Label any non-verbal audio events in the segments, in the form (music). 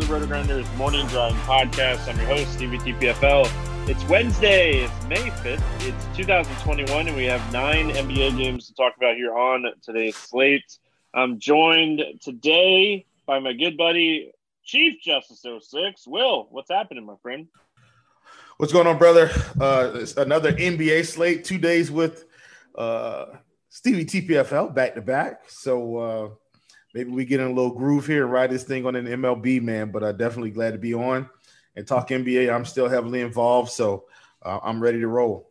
to the RotoGrinders Morning Grind Podcast. I'm your host, Stevie TPFL. It's Wednesday. It's May 5th. It's 2021, and we have nine NBA games to talk about here on today's slate. I'm joined today by my good buddy, Chief Justice 06. Will, what's happening, my friend? What's going on, brother? Uh, it's another NBA slate, two days with uh, Stevie TPFL back to back. So uh, maybe we get in a little groove here and ride this thing on an MLB, man. But I'm definitely glad to be on and talk NBA. I'm still heavily involved, so uh, I'm ready to roll.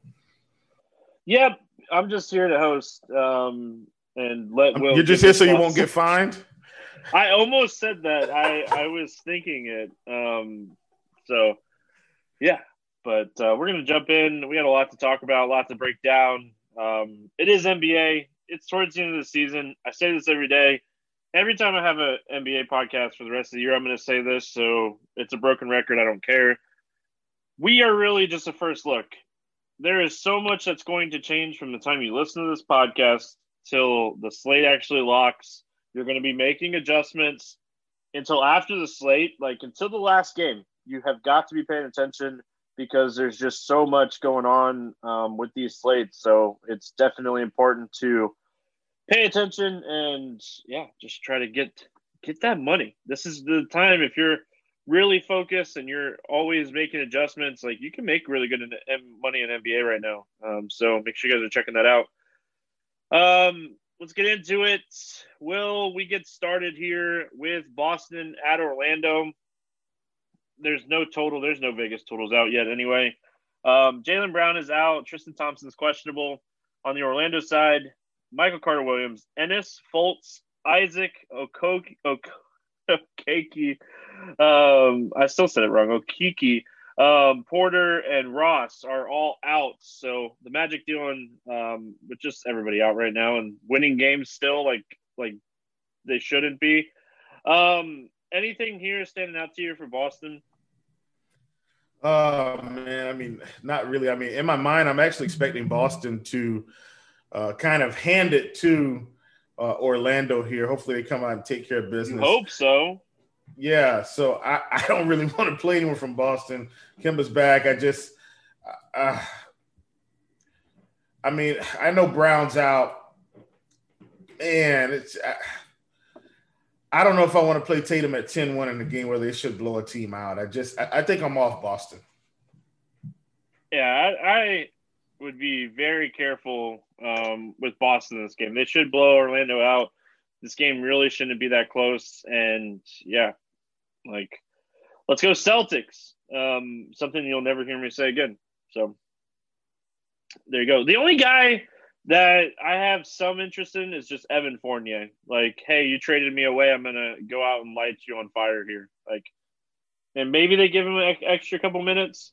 Yep, I'm just here to host um, and let Will. You're just here so you won't get fined. (laughs) I almost said that. I I was thinking it. Um, so yeah, but uh, we're gonna jump in. We got a lot to talk about, a lot to break down. Um, it is NBA. It's towards the end of the season. I say this every day. Every time I have an NBA podcast for the rest of the year, I'm going to say this. So it's a broken record. I don't care. We are really just a first look. There is so much that's going to change from the time you listen to this podcast till the slate actually locks. You're going to be making adjustments until after the slate, like until the last game. You have got to be paying attention because there's just so much going on um, with these slates. So it's definitely important to pay attention and yeah, just try to get get that money. This is the time if you're really focused and you're always making adjustments. Like you can make really good money in NBA right now. Um, so make sure you guys are checking that out. Um, let's get into it. Will we get started here with Boston at Orlando? There's no total. There's no Vegas totals out yet. Anyway, um, Jaylen Brown is out. Tristan Thompson's questionable on the Orlando side. Michael Carter Williams, Ennis Fultz, Isaac Okoki, (laughs) Okeke. Um, I still said it wrong. Okiki. Um, Porter and Ross are all out. So the Magic doing um, with just everybody out right now and winning games still like like they shouldn't be. Um, anything here standing out to you for Boston? Oh man, I mean, not really. I mean, in my mind, I'm actually expecting Boston to uh, kind of hand it to uh, Orlando here. Hopefully, they come out and take care of business. You hope so. Yeah, so I, I don't really (laughs) want to play anyone from Boston. Kemba's back. I just, uh, I mean, I know Brown's out, and it's. I, I don't know if I want to play Tatum at 10-1 in the game where they should blow a team out. I just I, I think I'm off Boston. Yeah, I, I would be very careful um, with Boston in this game. They should blow Orlando out. This game really shouldn't be that close. And yeah, like let's go Celtics. Um, something you'll never hear me say again. So there you go. The only guy that I have some interest in is just Evan Fournier. Like, hey, you traded me away. I'm gonna go out and light you on fire here. Like, and maybe they give him an extra couple minutes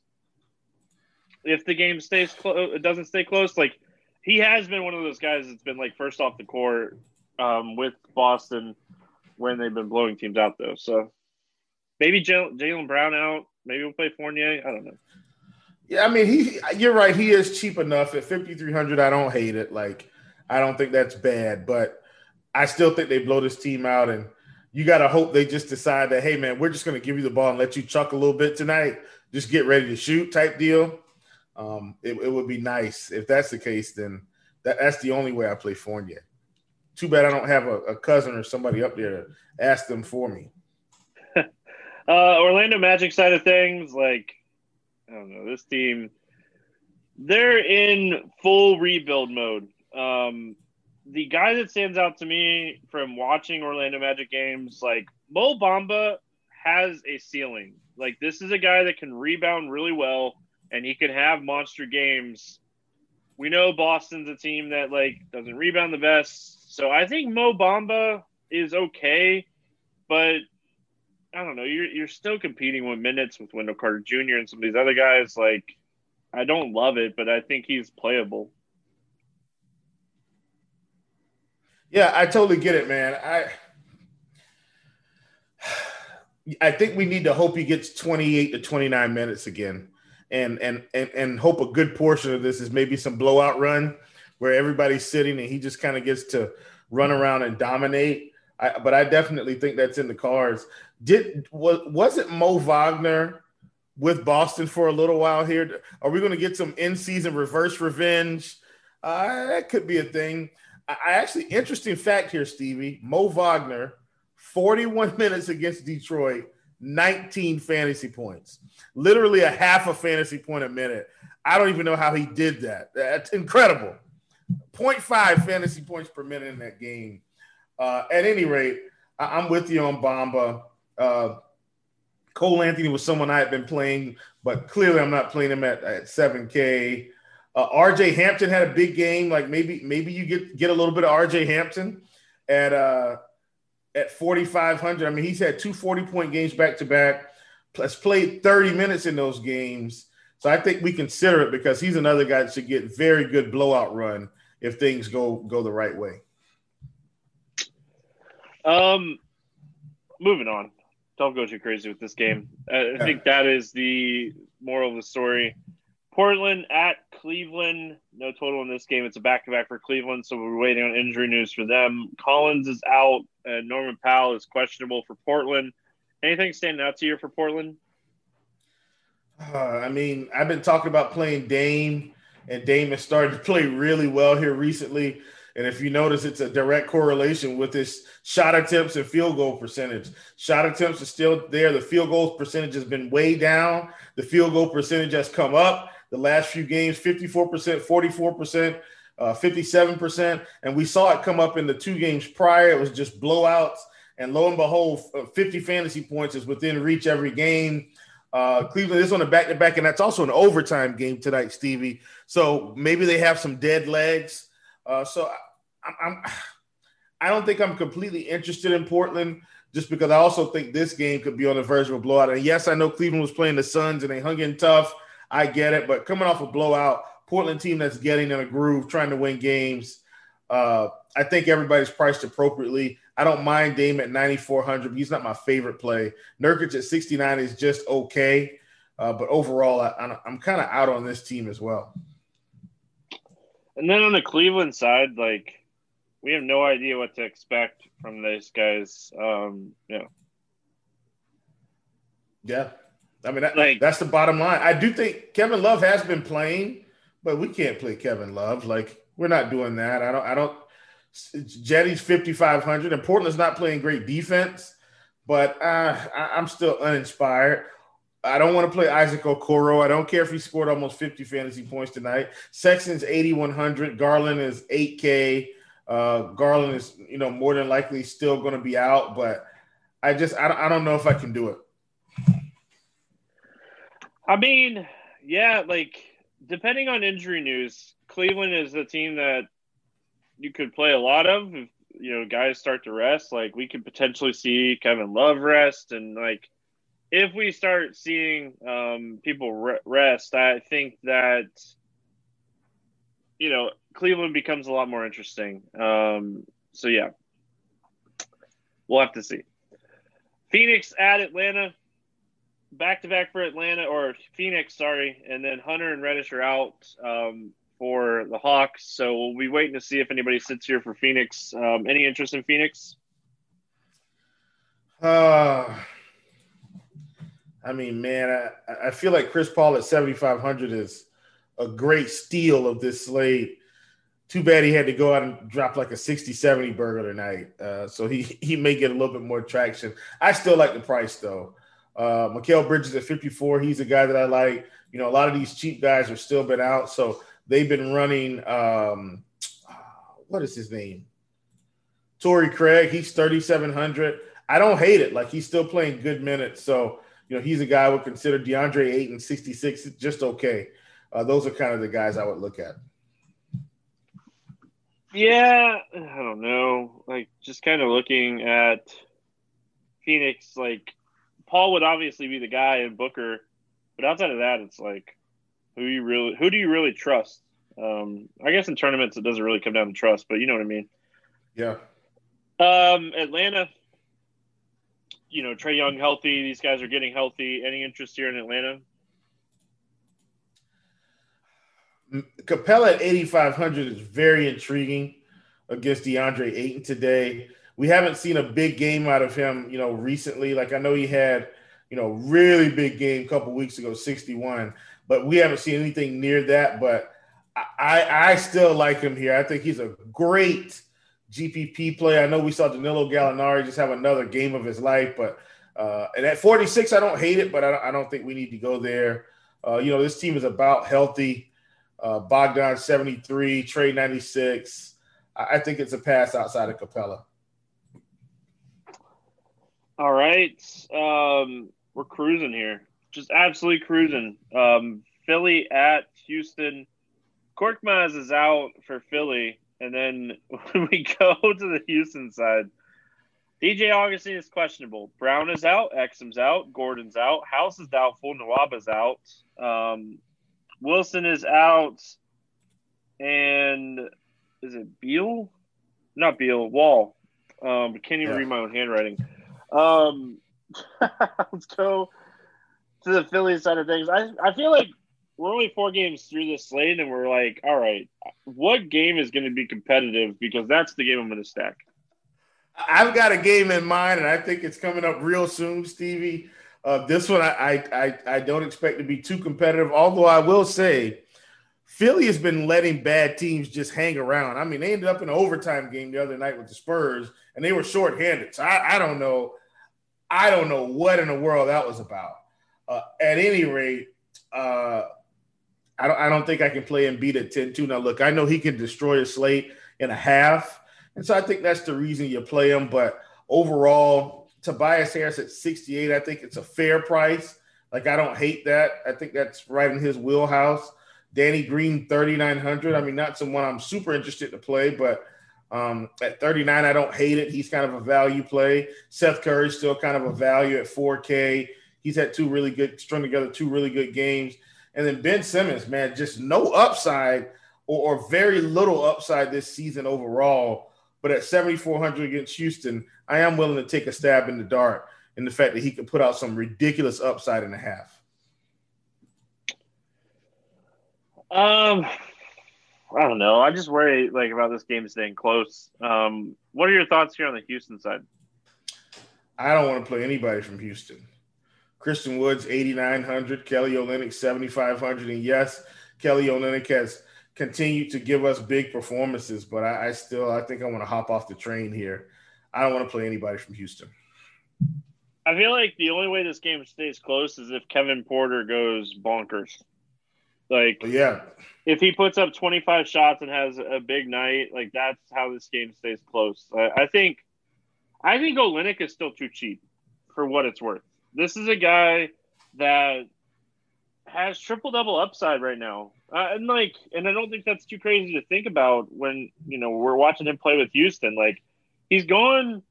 if the game stays close. It doesn't stay close. Like, he has been one of those guys that's been like first off the court um, with Boston when they've been blowing teams out though. So maybe Jaylen Brown out. Maybe we'll play Fournier. I don't know. Yeah, I mean, he. You're right. He is cheap enough at 5,300. I don't hate it. Like, I don't think that's bad, but I still think they blow this team out, and you got to hope they just decide that, hey, man, we're just going to give you the ball and let you chuck a little bit tonight. Just get ready to shoot, type deal. Um, it, it would be nice if that's the case. Then that, that's the only way I play Fournier. Too bad I don't have a, a cousin or somebody up there to ask them for me. (laughs) uh, Orlando Magic side of things, like I don't know. This team, they're in full rebuild mode. Um, the guy that stands out to me from watching Orlando Magic games, like Mo Bamba, has a ceiling. Like this is a guy that can rebound really well, and he can have monster games. We know Boston's a team that like doesn't rebound the best, so I think Mo Bamba is okay, but I don't know. You're you're still competing with minutes with Wendell Carter Jr. and some of these other guys. Like, I don't love it, but I think he's playable. Yeah, I totally get it, man. I I think we need to hope he gets 28 to 29 minutes again. And and and and hope a good portion of this is maybe some blowout run where everybody's sitting and he just kind of gets to run around and dominate. I, but I definitely think that's in the cards Did was was it Mo Wagner with Boston for a little while here? Are we going to get some in season reverse revenge? Uh, that could be a thing. I, I actually interesting fact here, Stevie. Mo Wagner, 41 (laughs) minutes against Detroit, 19 fantasy points, literally a half a fantasy point a minute. I don't even know how he did that. That's incredible. 0.5 fantasy points per minute in that game. Uh, at any rate, I- am with you on Bamba. Uh, Cole Anthony was someone I had been playing, but clearly I'm not playing him at, at 7K. Uh, RJ Hampton had a big game. Like maybe maybe you get get a little bit of RJ Hampton at uh, at 4,500. I mean, he's had two 40 point games back to back. Plus played 30 minutes in those games. So I think we consider it because he's another guy that should get very good blowout run if things go go the right way. Um, moving on. Don't go too crazy with this game. I think that is the moral of the story. Portland at Cleveland. No total in this game. It's a back to back for Cleveland, so we're waiting on injury news for them. Collins is out, and Norman Powell is questionable for Portland. Anything standing out to you for Portland? Uh, I mean, I've been talking about playing Dame, and Dame has started to play really well here recently. And if you notice, it's a direct correlation with his shot attempts and field goal percentage. Shot attempts are still there. The field goal percentage has been way down. The field goal percentage has come up the last few games 54%, 44%, uh, 57%. And we saw it come up in the two games prior. It was just blowouts. And lo and behold, 50 fantasy points is within reach every game. Uh, Cleveland is on a back to back, and that's also an overtime game tonight, Stevie. So maybe they have some dead legs. Uh, so I, I'm, (sighs) I don't think I'm completely interested in Portland just because I also think this game could be on the verge of a blowout. And yes, I know Cleveland was playing the Suns and they hung in tough. I get it, but coming off a blowout, Portland team that's getting in a groove, trying to win games. Uh, I think everybody's priced appropriately. I don't mind Dame at 9,400. He's not my favorite play. Nurkic at 69 is just okay. Uh, but overall, I, am kind of out on this team as well. And then on the Cleveland side, like we have no idea what to expect from these guys. Um, yeah. Yeah. I mean, that, like, that's the bottom line. I do think Kevin Love has been playing, but we can't play Kevin Love. Like, we're not doing that. I don't, I don't, Jetty's 5,500, and Portland's not playing great defense, but uh, I, am still uninspired. I don't want to play Isaac Okoro. I don't care if he scored almost 50 fantasy points tonight. Sexton's 8,100. Garland is 8K. Uh, Garland is, you know, more than likely still going to be out, but I just, I, I don't know if I can do it. I mean, yeah, like depending on injury news, Cleveland is the team that you could play a lot of if you know guys start to rest. Like we could potentially see Kevin Love rest, and like if we start seeing um, people re- rest, I think that you know Cleveland becomes a lot more interesting. Um, so yeah, we'll have to see. Phoenix at Atlanta, back to back for Atlanta or Phoenix, sorry, and then Hunter and Reddish are out. Um, for the Hawks. So we'll be waiting to see if anybody sits here for Phoenix. Um, any interest in Phoenix? Uh, I mean, man, I, I feel like Chris Paul at 7,500 is a great steal of this slate. Too bad he had to go out and drop like a 60 70 burger tonight. Uh, so he, he may get a little bit more traction. I still like the price though. Uh, Mikal Bridges at 54. He's a guy that I like. You know, a lot of these cheap guys are still been out. So They've been running. Um, what is his name? Torrey Craig. He's thirty seven hundred. I don't hate it. Like he's still playing good minutes. So you know he's a guy I would consider DeAndre Ayton sixty six just okay. Uh, those are kind of the guys I would look at. Yeah, I don't know. Like just kind of looking at Phoenix, like Paul would obviously be the guy and Booker, but outside of that, it's like who you really who do you really trust? Um, I guess in tournaments it doesn't really come down to trust, but you know what I mean. Yeah. Um, Atlanta. You know, Trae Young healthy. These guys are getting healthy. Any interest here in Atlanta? Capela at 8,500 is very intriguing against DeAndre Ayton today. We haven't seen a big game out of him, you know, recently. Like I know he had, you know, really big game a couple weeks ago, 61, but we haven't seen anything near that. But I, I still like him here. I think he's a great GPP play. I know we saw Danilo Gallinari just have another game of his life, but uh, and at 46, I don't hate it, but I don't, I don't think we need to go there. Uh, you know, this team is about healthy. Uh, Bogdan 73, Trae 96. I, I think it's a pass outside of Capela. All right. Um, we're cruising here. Just absolutely cruising. Um, Philly at Houston. Korkmaz is out for Philly. And then when (laughs) we go to the Houston side, DJ Augustin is questionable. Brown is out. Exum's out. Gordon's out. House is doubtful. Nwaba's out. Um, Wilson is out. And is it Beal? Not Beal. Wall. Um, can't even yeah. read my own handwriting. Um, (laughs) let's go to the Phillies side of things. I, I feel like we're only four games through this slate, and we're like, all right, what game is going to be competitive? Because that's the game I'm going to stack. I've got a game in mind, and I think it's coming up real soon, Stevie. Uh, this one I, I I don't expect to be too competitive. Although I will say, Philly has been letting bad teams just hang around. I mean, they ended up in an overtime game the other night with the Spurs, and they were shorthanded. So I, I don't know, I don't know what in the world that was about. Uh, at any rate, uh, I don't I don't think I can play Embiid at 10-2. Now look, I know he can destroy a slate in a half. And so I think that's the reason you play him. But overall, Tobias Harris at 68, I think it's a fair price. Like I don't hate that. I think that's right in his wheelhouse. Danny Green, 3,900. I mean, not someone I'm super interested to play, but um, at 39, I don't hate it. He's kind of a value play. Seth Curry still kind of a value at 4K. He's had two really good, strung together two really good games. And then Ben Simmons, man, just no upside or, or very little upside this season overall. But at 7,400 against Houston, I am willing to take a stab in the dark in the fact that he could put out some ridiculous upside in a half. Um, I don't know. I just worry like about this game staying close. Um, what are your thoughts here on the Houston side? I don't want to play anybody from Houston. Christian Woods, 8,900. Kelly Olynyk, 7,500. And yes, Kelly Olynyk has continued to give us big performances, but I, I still I think I want to hop off the train here. I don't want to play anybody from Houston. I feel like the only way this game stays close is if Kevin Porter goes bonkers. Like, yeah, if he puts up 25 shots and has a big night, like that's how this game stays close. I, I think, I think Olynyk is still too cheap for what it's worth. This is a guy that has triple double upside right now. Uh, and like, and I don't think that's too crazy to think about when you know we're watching him play with Houston. Like, he's gone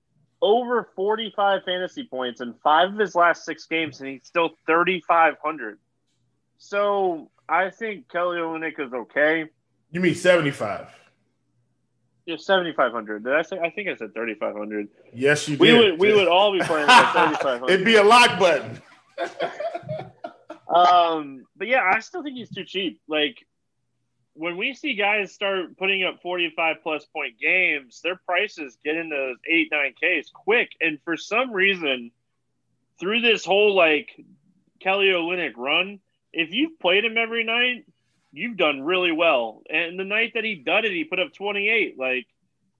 over 45 fantasy points in five of his last six games, and he's still 3,500. So I think Kelly Olynyk is okay. You mean 75? Yeah, 7,500. Did I say? I think I said 3,500. Yes, you did. We would we would all be playing at (laughs) 3,500. It'd be a lock button. (laughs) um, but yeah, I still think he's too cheap. Like when we see guys start putting up 45 plus point games, their prices get into those eight, nine Ks quick. And for some reason, through this whole like Kelly Olynyk run, if you've played him every night, you've done really well. And the night that he did it, he put up 28. Like,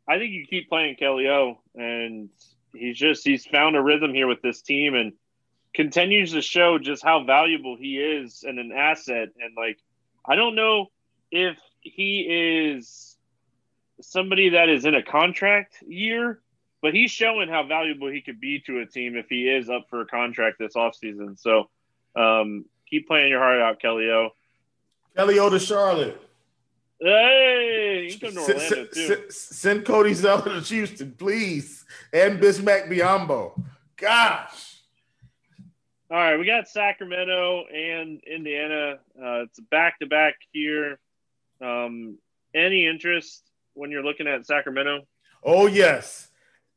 I think you keep playing Kelly O, and he's just he's found a rhythm here with this team and continues to show just how valuable he is and an asset. And like, I don't know if he is somebody that is in a contract year, but he's showing how valuable he could be to a team if he is up for a contract this offseason. So um, keep playing your heart out, Kelly O. Kelly O to Charlotte. Hey, you come to Orlando send, too. Send, send Cody Zeller to Houston, please, and Bismack Biyombo. Gosh. All right, we got Sacramento and Indiana. Uh, it's back to back here. Um, any interest when you're looking at Sacramento? Oh yes,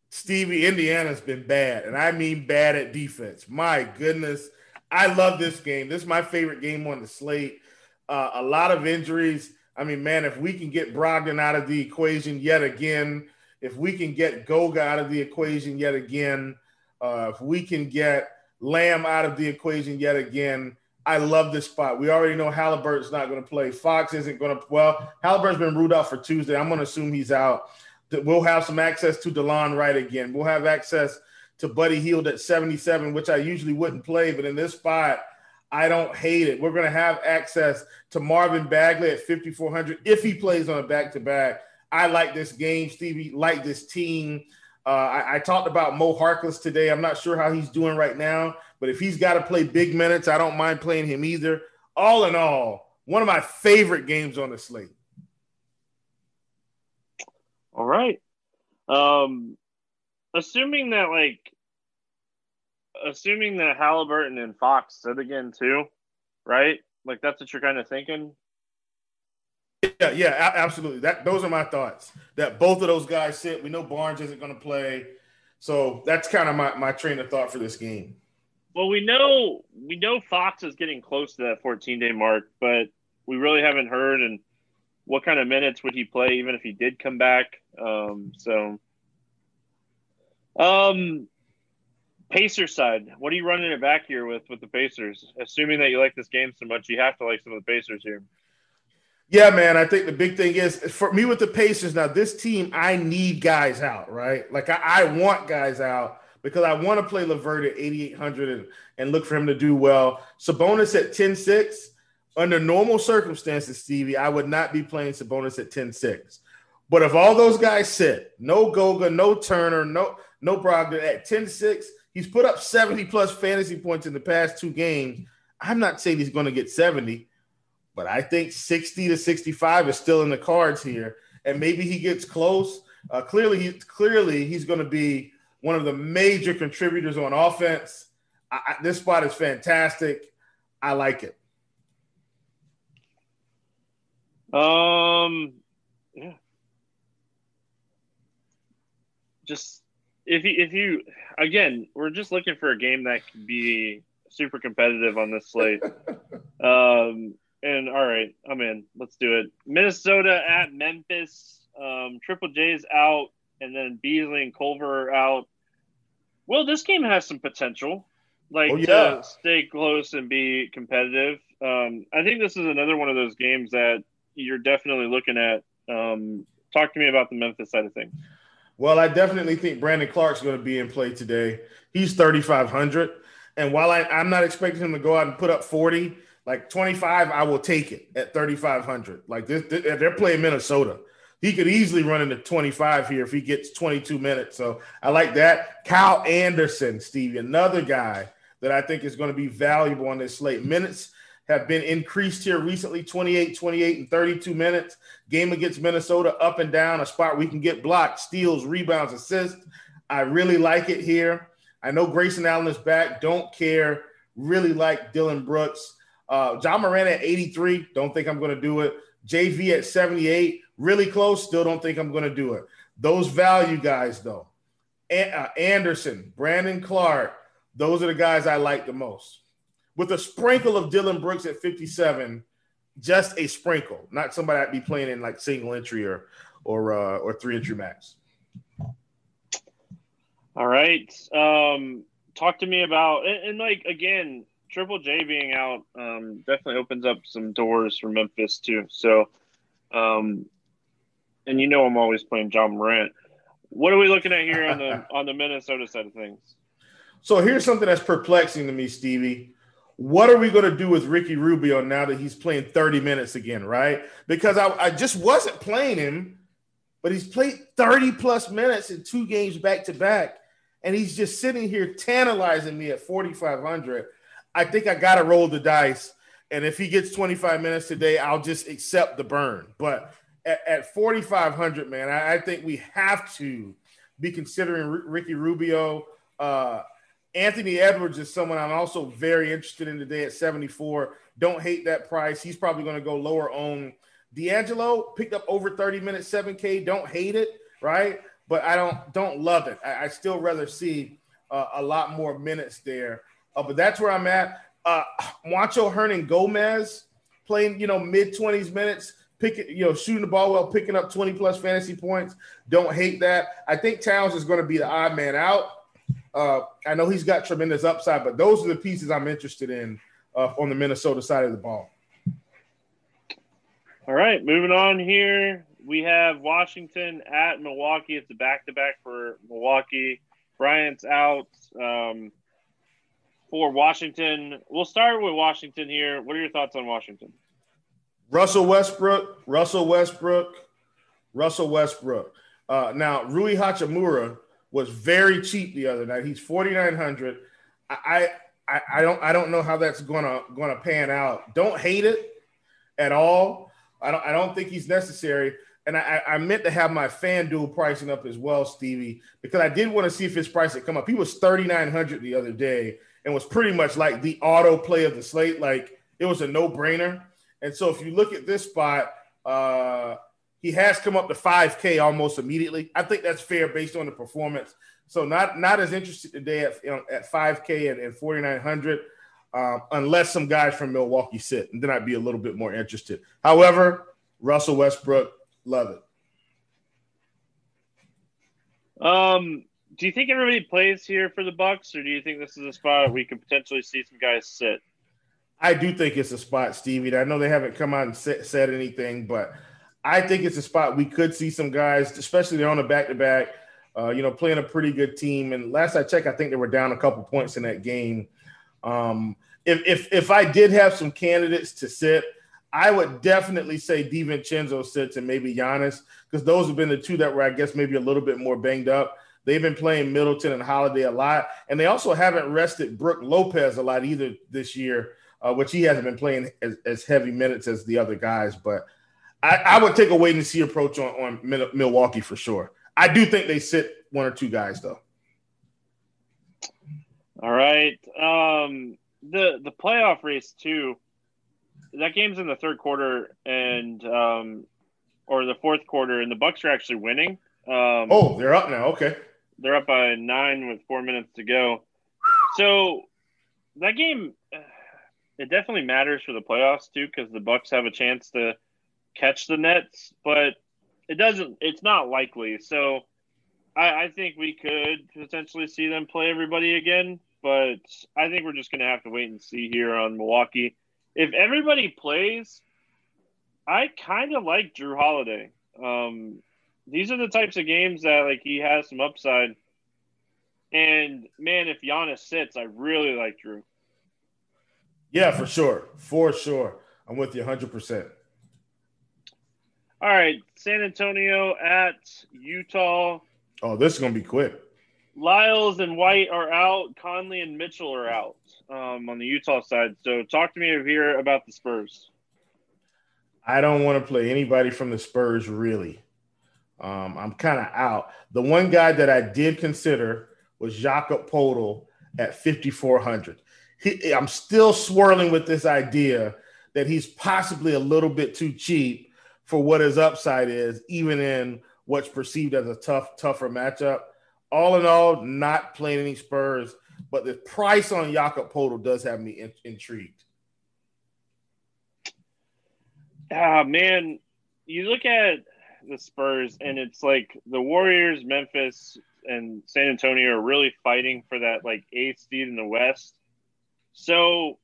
Stevie. Indiana's been bad, and I mean bad at defense. My goodness, I love this game. This is my favorite game on the slate. Uh, a lot of injuries. I mean, man, if we can get Brogdon out of the equation yet again, if we can get Goga out of the equation yet again, uh, if we can get Lamb out of the equation yet again, I love this spot. We already know Haliburton's not going to play. Fox isn't going to. Well, Haliburton's been ruled out for Tuesday. I'm going to assume he's out. We'll have some access to Delon Wright again. We'll have access to Buddy Hield at 77, which I usually wouldn't play, but in this spot, I don't hate it. We're going to have access to Marvin Bagley at 5,400 if he plays on a back to back. I like this game, Stevie. Like this team. Uh, I, I, talked about Mo Harkless today. I'm not sure how he's doing right now, but if he's got to play big minutes, I don't mind playing him either. All in all, one of my favorite games on the slate. All right. Um, assuming that like, assuming that Haliburton and Fox sit again too, right? Like that's what you're kind of thinking. Yeah, yeah, absolutely. That those are my thoughts. That both of those guys sit. We know Barnes isn't going to play, so that's kind of my my train of thought for this game. Well, we know we know Fox is getting close to that 14 day mark, but we really haven't heard and what kind of minutes would he play even if he did come back. Um, so, um, Pacer side, what are you running it back here with with the Pacers? Assuming that you like this game so much, you have to like some of the Pacers here. Yeah, man. I think the big thing is for me with the Pacers now, this team, I need guys out, right? Like I, I want guys out because I want to play LeVert at 8,800 and, and look for him to do well. Sabonis at 10 6. Under normal circumstances, Stevie, I would not be playing Sabonis at 10 6. But if all those guys sit, no Goga, no Turner, no no Brogdon at 10 6, he's put up 70 plus fantasy points in the past two games. I'm not saying he's going to get 70 but I think 60 to 65 is still in the cards here, and maybe he gets close. Uh, clearly, he, clearly he's going to be one of the major contributors on offense. I, I, this spot is fantastic. I like it. Um, yeah. Just if you if you again, we're just looking for a game that could be super competitive on this slate. (laughs) um, and all right, I'm in. Let's do it. Minnesota at Memphis. Um, Triple J's out, and then Beasley and Culver are out. Well, this game has some potential, like oh, yeah. to stay close and be competitive. Um, I think this is another one of those games that you're definitely looking at. Um, talk to me about the Memphis side of things. Well, I definitely think Brandon Clarke's going to be in play today. He's 3,500. And while I, I'm not expecting him to go out and put up 40, like 25, I will take it at 3,500. Like this, they're playing Minnesota. He could easily run into 25 here if he gets 22 minutes. So I like that. Kyle Anderson, Stevie, another guy that I think is going to be valuable on this slate. Minutes have been increased here recently 28, 28, and 32 minutes. Game against Minnesota, up and down, a spot we can get blocked, steals, rebounds, assists. I really like it here. I know Grayson Allen is back. Don't care. Really like Dillon Brooks. Uh, Ja Morant at 83. Don't think I'm going to do it. JV at 78. Really close. Still don't think I'm going to do it. Those value guys, though. uh, Anderson, Brandon Clarke, Those are the guys I like the most. With a sprinkle of Dillon Brooks at 57, just a sprinkle, not somebody I'd be playing in like single entry or or uh, or three entry max. All right. Um, talk to me about and, and like again, Triple J being out um, definitely opens up some doors for Memphis too. So, um, and you know I'm always playing John Morant. What are we looking at here on the (laughs) on the Minnesota side of things? So here's something that's perplexing to me, Stevie. What are we going to do with Ricky Rubio now that he's playing 30 minutes again, right? Because I, I just wasn't playing him, but he's played 30 plus minutes in two games back to back, and he's just sitting here tantalizing me at 4,500. I think I got to roll the dice. And if he gets 25 minutes today, I'll just accept the burn. But at, at 4,500, man, I, I, think we have to be considering R- Ricky Rubio. Uh, Anthony Edwards is someone I'm also very interested in today at 74. Don't hate that price. He's probably going to go lower on. D'Angelo picked up over 30 minutes, 7K. Don't hate it, right? But I don't don't love it. I, I still rather see uh, a lot more minutes there. Uh, but that's where I'm at. Uh, Juancho Hernangomez playing, you know, mid 20s minutes, picking, you know, shooting the ball well, picking up 20 plus fantasy points. Don't hate that. I think Towns is going to be the odd man out. Uh, I know he's got tremendous upside, but those are the pieces I'm interested in uh, on the Minnesota side of the ball. All right, moving on here. We have Washington at Milwaukee. It's a back to back for Milwaukee. Bryant's out. Um, for Washington. We'll start with Washington here. What are your thoughts on Washington? Russell Westbrook, Russell Westbrook, Russell Westbrook. Uh, now, Rui Hachimura was very cheap the other night. He's forty nine hundred. I, I I don't I don't know how that's gonna gonna pan out. Don't hate it at all. I don't I don't think he's necessary. And I, I meant to have my FanDuel pricing up as well, Stevie, because I did want to see if his price had come up. He was thirty nine hundred the other day, and was pretty much like the auto play of the slate. Like it was a no brainer. And so if you look at this spot, uh, he has come up to 5K almost immediately. I think that's fair based on the performance. So not not as interested today at you know, at 5K and, and 4,900, um, unless some guys from Milwaukee sit, and then I'd be a little bit more interested. However, Russell Westbrook, love it. Um, do you think everybody plays here for the Bucks, or do you think this is a spot we could potentially see some guys sit? I do think it's a spot, Stevie. I know they haven't come out and said anything, but I think it's a spot we could see some guys, especially they're on a back to back, you know, playing a pretty good team. And last I checked, I think they were down a couple points in that game. Um, if, if if I did have some candidates to sit, I would definitely say DiVincenzo sits and maybe Giannis because those have been the two that were, I guess, maybe a little bit more banged up. They've been playing Middleton and Holiday a lot, and they also haven't rested Brook Lopez a lot either this year, uh, which he hasn't been playing as, as, heavy minutes as the other guys. But I, I, would take a wait and see approach on, on Milwaukee for sure. I do think they sit one or two guys though. All right, um, the the playoff race too. That game's in the third quarter and um, or the fourth quarter, and the Bucks are actually winning. Um, oh, they're up now. Okay. They're up by nine with four minutes to go. So that game, it definitely matters for the playoffs too, because the Bucks have a chance to catch the Nets, but it doesn't. It's not likely. So I, I think we could potentially see them play everybody again, but I think we're just going to have to wait and see here on Milwaukee. If everybody plays, I kind of like Jrue Holiday. Um, these are the types of games that like he has some upside. And man, if Giannis sits, I really like Jrue. Yeah, for sure, for sure. I'm with you 100. percent All right, San Antonio at Utah. Oh, this is gonna be quick. Lyles and White are out. Conley and Mitchell are out um, on the Utah side. So, talk to me here about the Spurs. I don't want to play anybody from the Spurs really. Um, I'm kind of out. The one guy that I did consider was Jakob Poeltl at 5,400. I'm still swirling with this idea that he's possibly a little bit too cheap for what his upside is, even in what's perceived as a tough, tougher matchup. All in all, not playing any Spurs, but the price on Jakob Poeltl does have me in- intrigued. Ah, man, you look at the Spurs, and it's like the Warriors, Memphis, and San Antonio are really fighting for that like eighth seed in the West. So,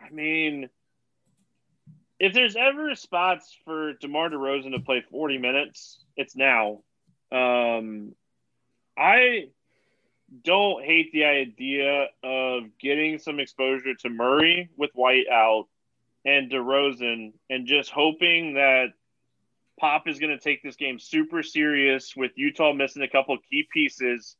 I mean, if there's ever spots for DeMar DeRozan to play 40 minutes, it's now. Um, I don't hate the idea of getting some exposure to Murray with White out and DeRozan and just hoping that Pop is going to take this game super serious with Utah missing a couple key pieces,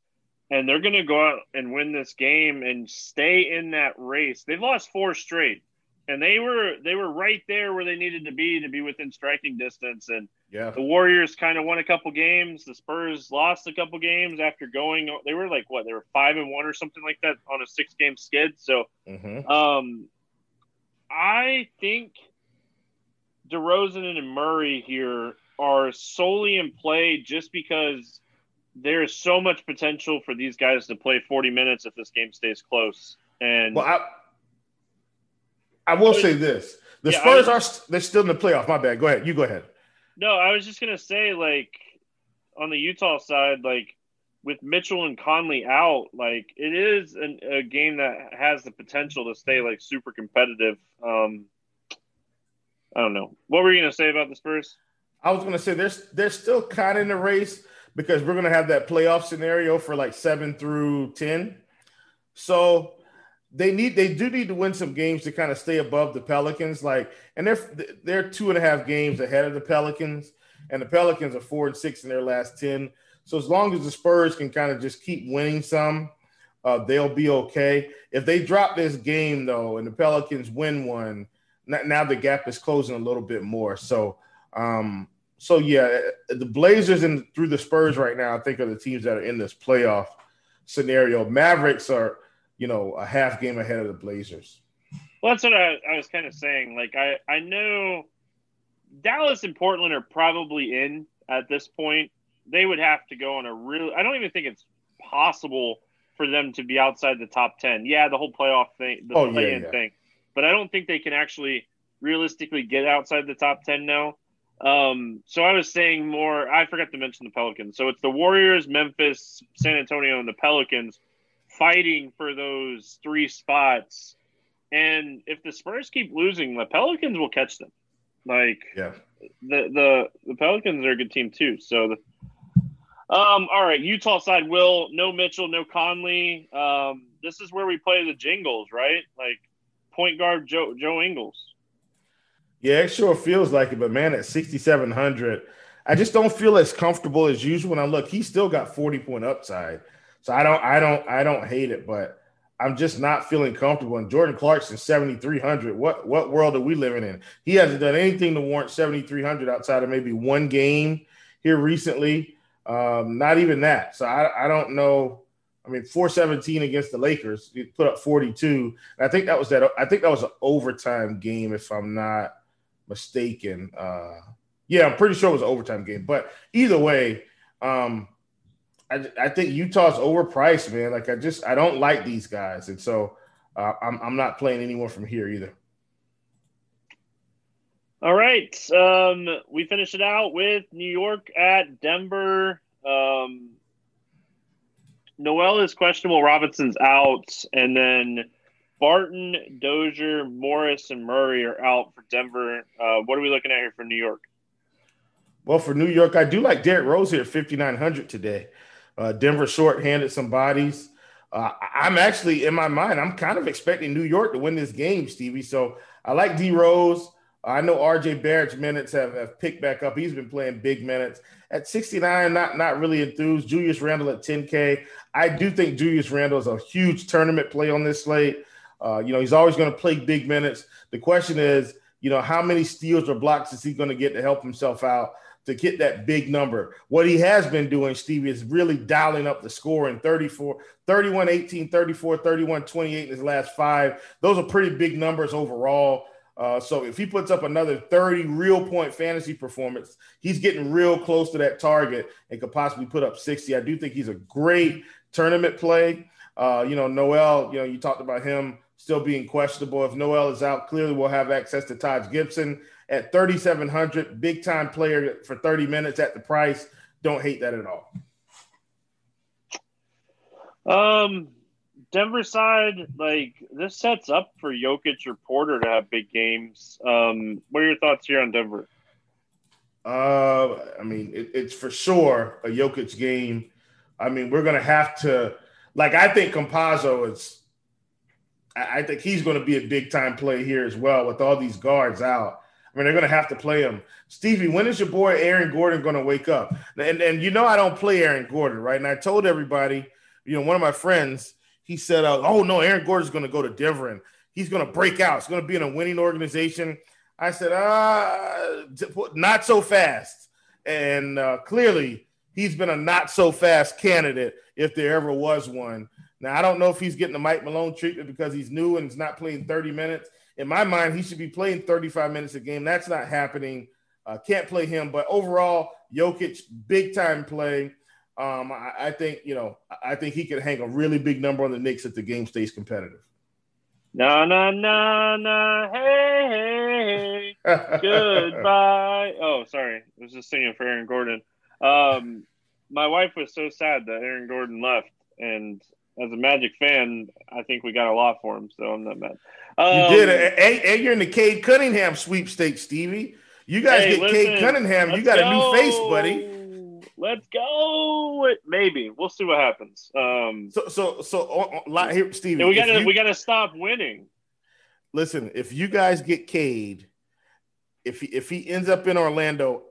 and they're going to go out and win this game and stay in that race. They've lost four straight, and they were they were right there where they needed to be to be within striking distance. And yeah, the Warriors kind of won a couple games. The Spurs lost a couple games after going. They were like what? They were five and one or something like that on a six game skid. So, mm-hmm. um, I think DeRozan and Murray here are solely in play just because there is so much potential for these guys to play 40 minutes if this game stays close. And well, I, I will say this: The yeah, Spurs was, are they're still in the playoff. My bad. Go ahead. You go ahead. No, I was just gonna say like on the Utah side, like with Mitchell and Conley out, like it is an, a game that has the potential to stay like super competitive. Um, I don't know. What were you gonna say about the Spurs? I was gonna say they're they're still kind of in the race because we're gonna have that playoff scenario for like seven through ten. So they need they do need to win some games to kind of stay above the Pelicans. Like, and they're they're two and a half games ahead of the Pelicans, and the Pelicans are four and six in their last ten. So as long as the Spurs can kind of just keep winning some, uh, they'll be okay. If they drop this game though, and the Pelicans win one, now the gap is closing a little bit more. So, um, so yeah, the Blazers and through the Spurs right now, I think are the teams that are in this playoff scenario. Mavericks are, you know, a half game ahead of the Blazers. Well, that's what I, I was kind of saying. Like, I I know Dallas and Portland are probably in at this point they would have to go on a real. I don't even think it's possible for them to be outside the top ten. Yeah, the whole playoff thing, the oh, play-in yeah, yeah. thing, but I don't think they can actually realistically get outside the top ten now. Um, so I was saying more. I forgot to mention the Pelicans. So it's the Warriors, Memphis, San Antonio, and the Pelicans fighting for those three spots. And if the Spurs keep losing, the Pelicans will catch them. Like, yeah, the the the Pelicans are a good team too. So the um, all right, Utah side, Will, no Mitchell, no Conley. Um, this is where we play the jingles, right? Like point guard Joe Joe Ingles. Yeah, it sure feels like it, but man, at 6,700, I just don't feel as comfortable as usual. When I look, he still got 40 point upside. So I don't, I don't, I don't hate it, but I'm just not feeling comfortable. And Jordan Clarkson, 7,300. What, what world are we living in? He hasn't done anything to warrant 7,300 outside of maybe one game here recently. Um, not even that. So I, I don't know. I mean, 417 against the Lakers, he put up 42. I think that was that. I think that was an overtime game, if I'm not mistaken. Uh, yeah, I'm pretty sure it was an overtime game. But either way, um, I, I think Utah's overpriced, man. Like I just I don't like these guys, and so uh, I'm I'm not playing anyone from here either. All right. Um, we finish it out with New York at Denver. Um, Noel is questionable. Robinson's out. And then Barton, Dozier, Morris, and Murray are out for Denver. Uh, what are we looking at here for New York? Well, for New York, I do like Derrick Rose here at 5,900 today. Uh, Denver short-handed some bodies. Uh, I'm actually, in my mind, I'm kind of expecting New York to win this game, Stevie. So I like D Rose. I know RJ Barrett's minutes have, have picked back up. He's been playing big minutes. At 69, not, not really enthused. Julius Randle at 10K. I do think Julius Randle is a huge tournament play on this slate. Uh, you know, he's always going to play big minutes. The question is, you know, how many steals or blocks is he going to get to help himself out to get that big number? What he has been doing, Stevie, is really dialing up the score in 34, 31, 18, 34, 31, 28 in his last five. Those are pretty big numbers overall. Uh, so if he puts up another 30 real point fantasy performance, he's getting real close to that target and could possibly put up 60. I do think he's a great tournament play. Uh, you know, Noel, you know, you talked about him still being questionable. If Noel is out, clearly we'll have access to Taj Gibson at 3,700, big time player for 30 minutes at the price. Don't hate that at all. Um, Denver side, like this sets up for Jokic or Porter to have big games. Um, what are your thoughts here on Denver? Uh, I mean, it, it's for sure a Jokic game. I mean, we're gonna have to, like, I think Campazzo is. I, think he's going to be a big time play here as well with all these guards out. I mean, they're going to have to play him. Stevie, when is your boy Aaron Gordon going to wake up? And and you know I don't play Aaron Gordon, right? And I told everybody, you know, one of my friends he said, uh, "Oh no, Aaron Gordon's going to go to Denver and he's going to break out. It's going to be in a winning organization." I said, "Ah, not so fast." And uh, clearly, he's been a not so fast candidate if there ever was one. Now, I don't know if he's getting the Mike Malone treatment because he's new and he's not playing 30 minutes. In my mind, he should be playing 35 minutes a game. That's not happening. Uh, can't play him. But overall, Jokic, big time play. Um, I, I, think you know, I think he could hang a really big number on the Knicks if the game stays competitive. Na na na na hey hey hey. goodbye. (laughs) Oh, sorry, I was just singing for Aaron Gordon. Um, my wife was so sad that Aaron Gordon left, and as a Magic fan, I think we got a lot for him, so I'm not mad. Um, you did, and, and, you're in the Cade Cunningham sweepstakes, Stevie. You guys hey, get listen, Cade Cunningham, you got go. a new face, buddy. Let's go. Maybe we'll see what happens. Um, so so so uh, here, Stevie. We gotta you, we gotta stop winning. Listen, if you guys get Cade, if he, if he ends up in Orlando,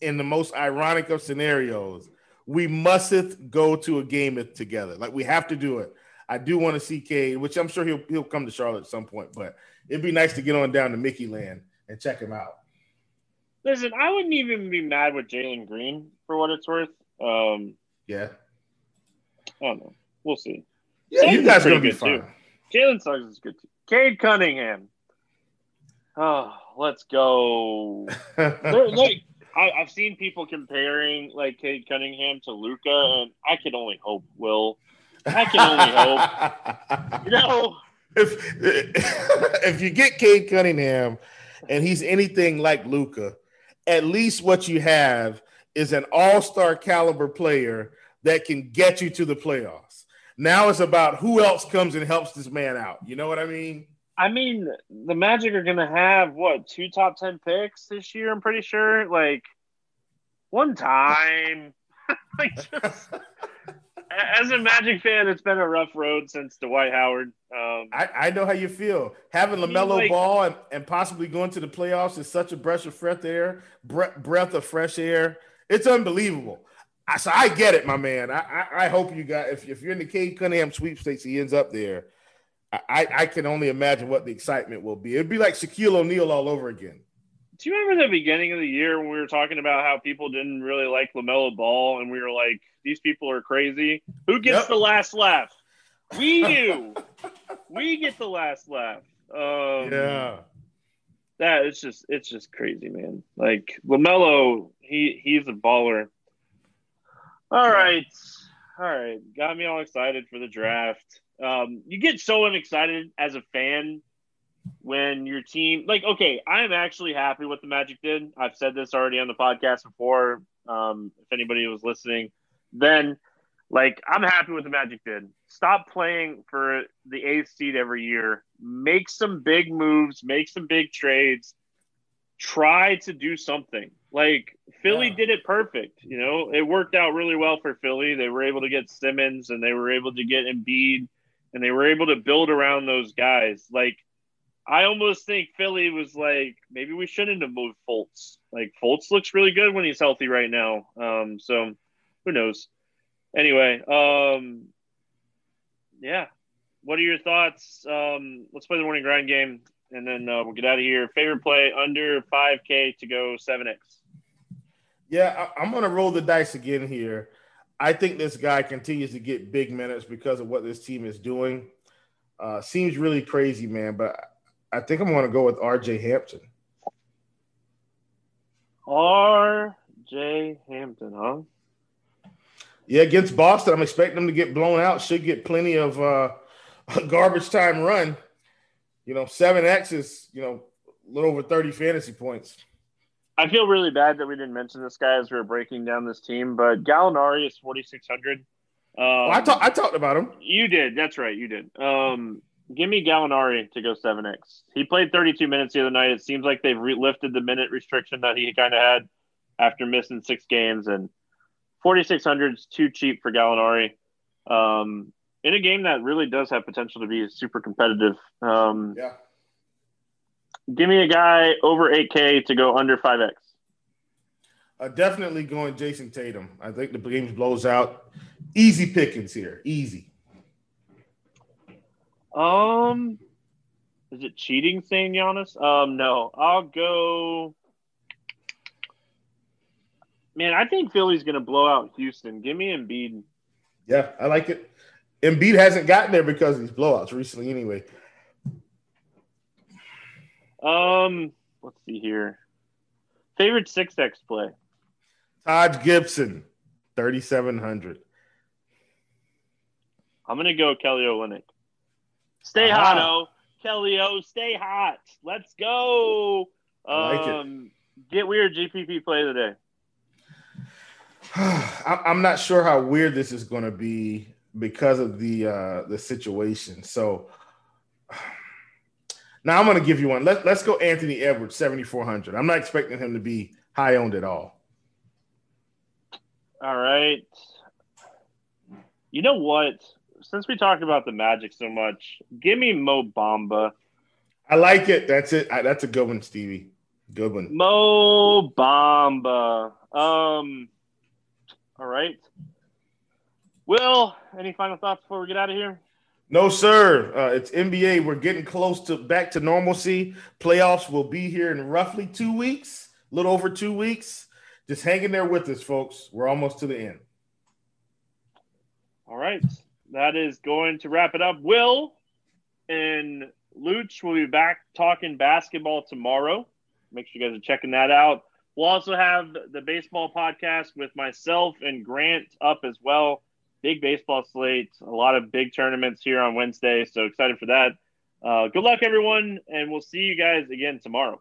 in the most ironic of scenarios, we musteth go to a game together. Like we have to do it. I do want to see Cade, which I'm sure he'll he'll come to Charlotte at some point, but it'd be nice to get on down to Mickey Land and check him out. Listen, I wouldn't even be mad with Jalen Green for what it's worth. Um, yeah. I don't know. We'll see. Yeah, you guys are gonna be fine. Too. Jalen Suggs is good too. Cade Cunningham. Oh, let's go. (laughs) like I, have seen people comparing like Cade Cunningham to Luka, and I can only hope. Will I can only hope. (laughs) You know, if (laughs) if you get Cade Cunningham, and he's anything like Luka, at least what you have is an all-star caliber player that can get you to the playoffs. Now it's about who else comes and helps this man out. You know what I mean? I mean, the Magic are going to have what two top ten picks this year. I'm pretty sure. Like one time, (laughs) like just, as a Magic fan, it's been a rough road since Dwight Howard. Um, I, I, know how you feel. Having LaMelo like, Ball and, and, possibly going to the playoffs is such a breath of fresh air, breath, breath of fresh air. It's unbelievable. I, so I get it, my man. I, I, I hope you got if, if you're in the Cade Cunningham sweepstakes, he ends up there. I, I can only imagine what the excitement will be. It'd be like Shaquille O'Neal all over again. Do you remember the beginning of the year when we were talking about how people didn't really like LaMelo Ball and we were like, these people are crazy? Who gets yep. the last laugh? We (laughs) do. we get the last laugh. Um, yeah. That it's just it's just crazy, man. Like LaMelo, he he's a baller. All right. All right. Got me all excited for the draft. Um, you get so unexcited as a fan when your team like okay i'm actually happy what the magic did. I've said this already on the podcast before um, if anybody was listening. Then like i'm happy what the magic did. Stop playing for the eighth seed every year. Make some big moves make some big trades. Try to do something. Like philly yeah. did it perfect you know? It worked out really well for philly. They were able to get simmons and they were able to get Embiid and they were able to build around those guys like I almost think Philly was like, maybe we shouldn't have moved Fultz. Like Fultz looks really good when he's healthy right now. Um, so who knows? Anyway, um, yeah. What are your thoughts? Um, let's play the morning grind game, and then uh, we'll get out of here. Favorite play under 5K to go 7X. Yeah, I, I'm to roll the dice again here. I think this guy continues to get big minutes because of what this team is doing. Uh, seems really crazy, man, but I think I'm going to go with R.J. Hampton. R.J. Hampton, huh? Yeah, against Boston, I'm expecting them to get blown out. Should get plenty of uh, (laughs) garbage time run. You know, seven X is you know a little over 30 fantasy points. I feel really bad that we didn't mention this guy as we were breaking down this team, but Gallinari is 4,600. Um, well, I, ta- I talked about him. You did. That's right. You did. Um, Give me Gallinari to go 7X. He played 32 minutes the other night. It seems like they've re- lifted the minute restriction that he kind of had after missing six games, and 4,600 is too cheap for Gallinari. Um, in a game that really does have potential to be super competitive. Um, yeah. Give me a guy over 8K to go under 5X. Uh, definitely going Jayson Tatum. I think the game blows out. Easy pickings here. Easy. Um, is it cheating saying Giannis? Um, no. I'll go. Man, I think Philly's going to blow out Houston. Give me Embiid. Yeah, I like it. Embiid hasn't gotten there because of these blowouts recently, anyway. Um, let's see here. Favorite six X play. Taj Gibson, thirty seven hundred. I'm gonna go Kelly Olynyk. Stay uh-huh. hot, oh. Kelly O. Stay hot. Let's go. like um, get weird GPP play of the day. (sighs) I'm not sure how weird this is going to be because of the uh, the situation. So now I'm going to give you one. Let, let's go Anthony Edwards, 7,400. I'm not expecting him to be high owned at all. All right. You know what? Since we talked about the Magic so much, give me Mo Bamba. I like it. That's it. That's a good one, Stevie. Good one. Mo Bamba. Um. All right. Will, any final thoughts before we get out of here? No, sir. Uh, it's NBA. We're getting close to back to normalcy. Playoffs will be here in roughly two weeks, a little over two weeks. Just hanging there with us, folks. We're almost to the end. All right. That is going to wrap it up. Will and Luch will be back talking basketball tomorrow. Make sure you guys are checking that out. We'll also have the baseball podcast with myself and Grant up as well. Big baseball slate, a lot of big tournaments here on Wednesday. So excited for that. Uh, good luck, everyone, and we'll see you guys again tomorrow.